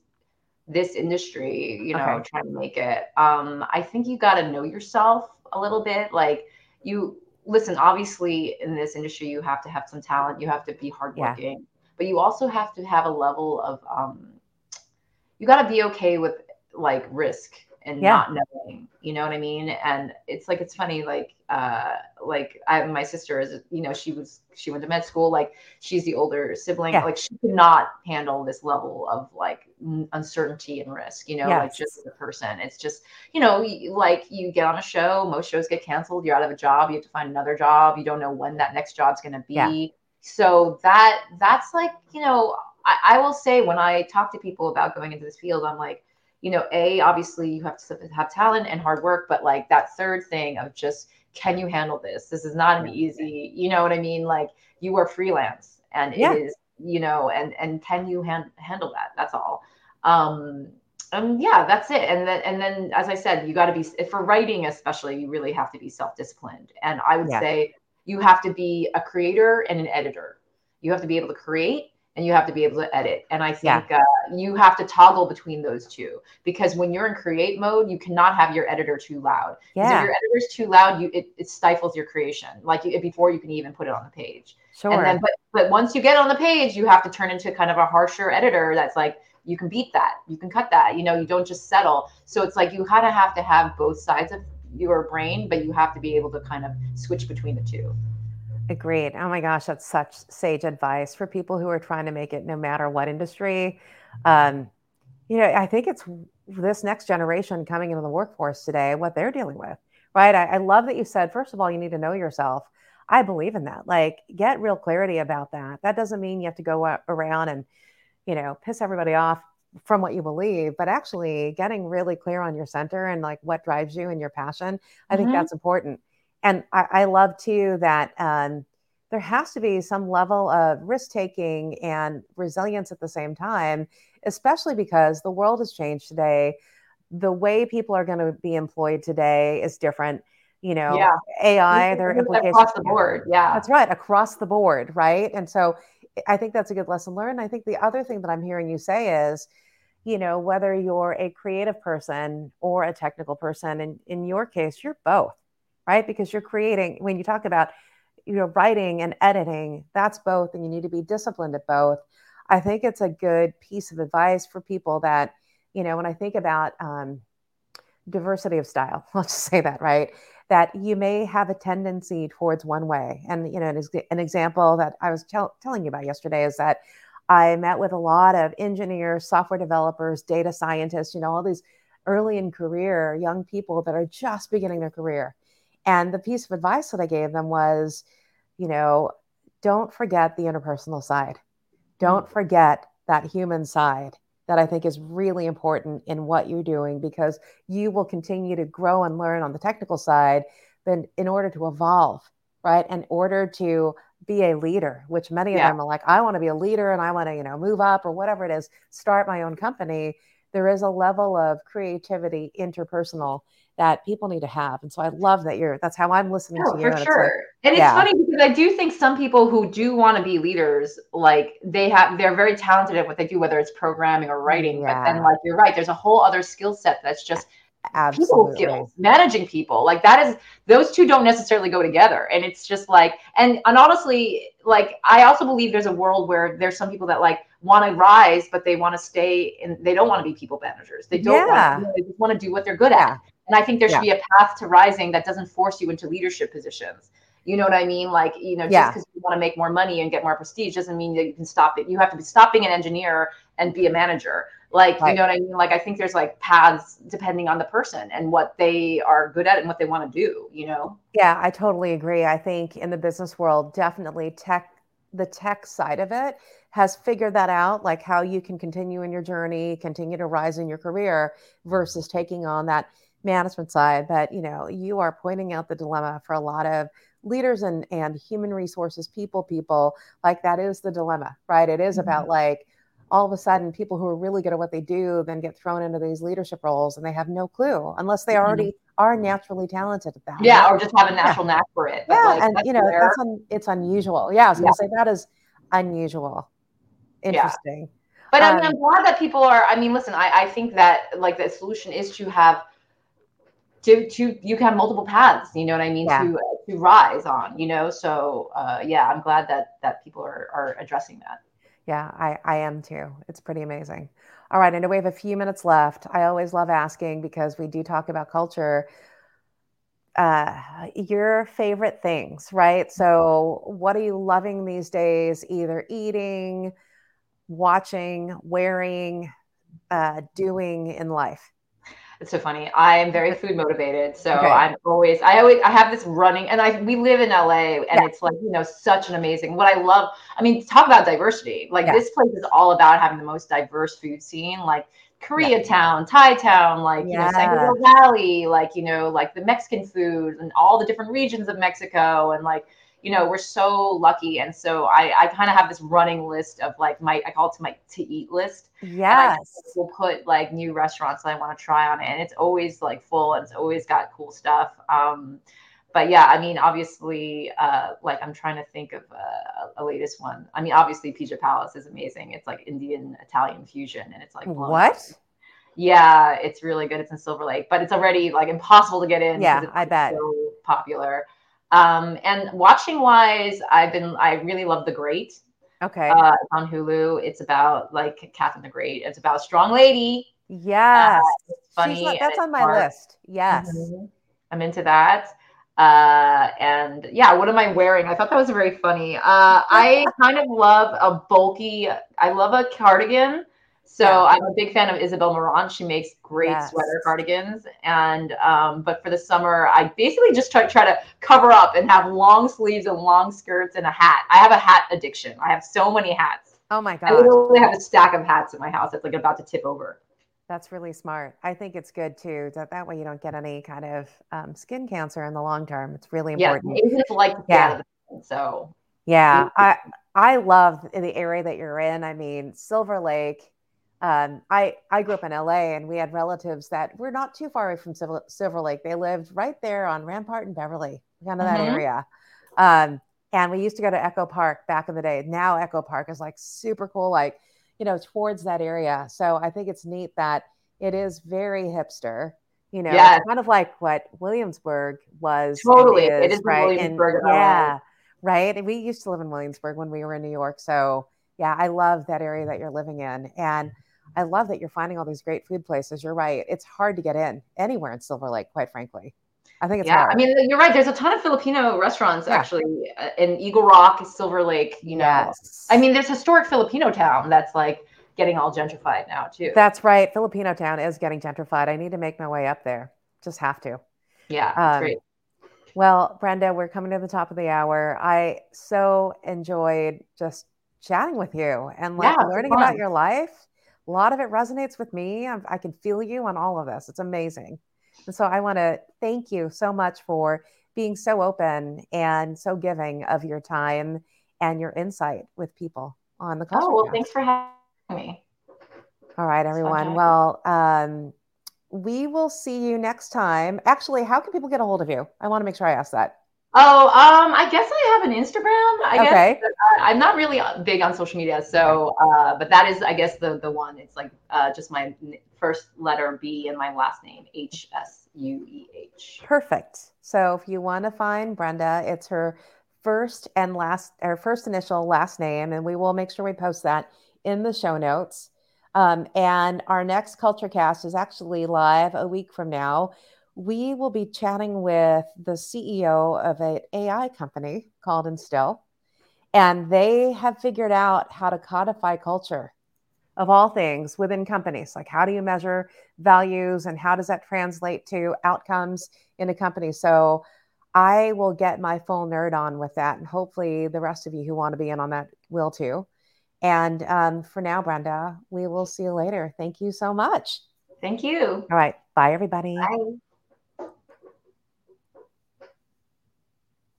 this industry. You know, okay. trying to make it. Um, I think you got to know yourself a little bit. Like you listen. Obviously, in this industry, you have to have some talent. You have to be hardworking, yeah. but you also have to have a level of. Um, you got to be okay with like risk and yeah. not knowing you know what i mean and it's like it's funny like uh like i my sister is you know she was she went to med school like she's the older sibling yeah. like she could not handle this level of like uncertainty and risk you know yes. like just as a person it's just you know like you get on a show most shows get canceled you're out of a job you have to find another job you don't know when that next job's going to be yeah. so that that's like you know I, I will say when i talk to people about going into this field i'm like you know, A, obviously you have to have talent and hard work, but like that third thing of just, can you handle this? This is not an easy, you know what I mean? Like you are freelance and yeah. it is, you know, and, and can you hand, handle that? That's all. Um, and yeah, that's it. And then, and then, as I said, you got to be, for writing, especially, you really have to be self-disciplined. And I would yeah. say you have to be a creator and an editor. You have to be able to create and you have to be able to edit. And I think yeah. uh, you have to toggle between those two because when you're in create mode, you cannot have your editor too loud. Yeah. If your editor's too loud, you it, it stifles your creation, like you, before you can even put it on the page. Sure. And then, but but once you get on the page, you have to turn into kind of a harsher editor that's like you can beat that, you can cut that. You know, you don't just settle. So it's like you kind of have to have both sides of your brain, but you have to be able to kind of switch between the two. Agreed. Oh my gosh, that's such sage advice for people who are trying to make it no matter what industry. Um, you know, I think it's this next generation coming into the workforce today, what they're dealing with, right? I, I love that you said, first of all, you need to know yourself. I believe in that. Like, get real clarity about that. That doesn't mean you have to go around and, you know, piss everybody off from what you believe, but actually getting really clear on your center and like what drives you and your passion. I mm-hmm. think that's important and I, I love too that um, there has to be some level of risk taking and resilience at the same time, especially because the world has changed today. The way people are going to be employed today is different. You know, yeah. AI, their implications across the board. Yeah, that's right, across the board, right? And so, I think that's a good lesson learned. I think the other thing that I'm hearing you say is, you know, whether you're a creative person or a technical person, and in your case, you're both right? Because you're creating, when you talk about, you know, writing and editing, that's both, and you need to be disciplined at both. I think it's a good piece of advice for people that, you know, when I think about um, diversity of style, let's just say that, right? That you may have a tendency towards one way. And, you know, an, an example that I was tell- telling you about yesterday is that I met with a lot of engineers, software developers, data scientists, you know, all these early in career young people that are just beginning their career. And the piece of advice that I gave them was, you know, don't forget the interpersonal side. Don't mm. forget that human side that I think is really important in what you're doing because you will continue to grow and learn on the technical side, but in order to evolve, right? In order to be a leader, which many of them are like, I want to be a leader and I want to, you know, move up or whatever it is, start my own company. There is a level of creativity, interpersonal that people need to have. And so I love that you're that's how I'm listening to you. For sure. Like, and yeah. it's funny because I do think some people who do want to be leaders, like they have they're very talented at what they do, whether it's programming or writing. Yeah. But then like you're right, there's a whole other skill set that's just Absolutely. people skills, managing people. Like that is those two don't necessarily go together. And it's just like and and honestly, like I also believe there's a world where there's some people that like want to rise, but they want to stay and they don't want to be people managers. They don't yeah. want to, they just want to do what they're good at. And I think there should yeah. be a path to rising that doesn't force you into leadership positions. You know what I mean? Like, you know, just because yeah. you want to make more money and get more prestige doesn't mean that you can stop it. You have to be stop being an engineer and be a manager. Like, right. you know what I mean? Like, I think there's like paths depending on the person and what they are good at and what they want to do, you know? Yeah, I totally agree. I think in the business world, definitely tech, the tech side of it has figured that out, like how you can continue in your journey, continue to rise in your career versus taking on that management side, but you know, you are pointing out the dilemma for a lot of leaders and and human resources people people like that is the dilemma right it is mm-hmm. about like all of a sudden people who are really good at what they do then get thrown into these leadership roles and they have no clue unless they already mm-hmm. are naturally talented at that yeah or just have a natural yeah. knack for it yeah like, and you know rare. that's un, it's unusual yeah i was yeah. gonna say that is unusual interesting yeah. but um, i mean i'm glad that people are i mean listen I, I think that like the solution is to have to to you can have multiple paths you know what i mean yeah. to to rise on you know so uh, yeah i'm glad that that people are are addressing that yeah i i am too it's pretty amazing all right i know we have a few minutes left i always love asking because we do talk about culture uh, your favorite things, right? So, what are you loving these days? Either eating, watching, wearing, uh, doing in life? It's so funny. I am very food motivated, so okay. I'm always I always I have this running, and I we live in LA, and yeah. it's like you know such an amazing. What I love, I mean, talk about diversity. Like yeah. this place is all about having the most diverse food scene. Like Koreatown, yeah. Thai town, like you know San Valley, like you know like the Mexican food and all the different regions of Mexico, and like you know, we're so lucky. And so I, I kind of have this running list of like my, I call it my to eat list. Yes. We'll put like new restaurants that I want to try on it. And it's always like full and it's always got cool stuff. Um, but yeah, I mean, obviously, uh, like I'm trying to think of uh, a, a, latest one. I mean, obviously, Pijja Palace is amazing. It's like Indian Italian fusion, and it's like what? Yeah, it's really good. It's in Silver Lake, but it's already like impossible to get in. Yeah, I bet. So popular. Um, and watching wise, I've been I really love The Great. Okay. Uh, on Hulu. It's about like Catherine the Great. It's about a strong lady. Yes. Uh, funny. Not, that's on my smart. list. Yes. Mm-hmm. I'm into that. Uh, and yeah, what am I wearing? I thought that was very funny. Uh, I kind of love a bulky, I love a cardigan. So yeah. I'm a big fan of Isabel Marant. She makes great yes. sweater cardigans. And um, but for the summer, I basically just try try to cover up and have long sleeves and long skirts and a hat. I have a hat addiction. I have so many hats. Oh my god! I literally have a stack of hats in my house that's like about to tip over. That's really smart. I think it's good too. That that way you don't get any kind of um, skin cancer in the long term. It's really important. Yeah, Asians like yeah. so yeah, I I love the area that you're in. I mean, Silver Lake. Um, I I grew up in LA, and we had relatives that were not too far away from Silver, Silver Lake. They lived right there on Rampart and Beverly, kind of mm-hmm. that area. Um, and we used to go to Echo Park back in the day. Now Echo Park is like super cool, like you know, towards that area. So I think it's neat that it is very hipster. You know, yes. kind of like what Williamsburg was. Totally, is, it is right. Williamsburg. And, yeah, right. And we used to live in Williamsburg when we were in New York. So yeah, I love that area that you're living in, and I love that you're finding all these great food places. You're right; it's hard to get in anywhere in Silver Lake, quite frankly. I think it's yeah. Hard. I mean, you're right. There's a ton of Filipino restaurants yeah. actually uh, in Eagle Rock, Silver Lake. You know, yes. I mean, there's historic Filipino town that's like getting all gentrified now too. That's right. Filipino town is getting gentrified. I need to make my way up there. Just have to. Yeah, um, great. Well, Brenda, we're coming to the top of the hour. I so enjoyed just chatting with you and like yeah, learning about your life. A lot of it resonates with me. I, I can feel you on all of this. It's amazing. And so I want to thank you so much for being so open and so giving of your time and your insight with people on the culture. Oh, well, thanks for having me. All right, everyone. Well, um, we will see you next time. Actually, how can people get a hold of you? I want to make sure I ask that. Oh, um, I guess I have an Instagram. I okay. guess I'm not really big on social media, so uh, but that is, I guess, the the one. It's like uh, just my first letter B and my last name H S U E H. Perfect. So if you want to find Brenda, it's her first and last, or first initial last name, and we will make sure we post that in the show notes. Um, and our next Culture Cast is actually live a week from now. We will be chatting with the CEO of an AI company called Instill, and they have figured out how to codify culture of all things within companies. Like, how do you measure values and how does that translate to outcomes in a company? So, I will get my full nerd on with that. And hopefully, the rest of you who want to be in on that will too. And um, for now, Brenda, we will see you later. Thank you so much. Thank you. All right. Bye, everybody. Bye.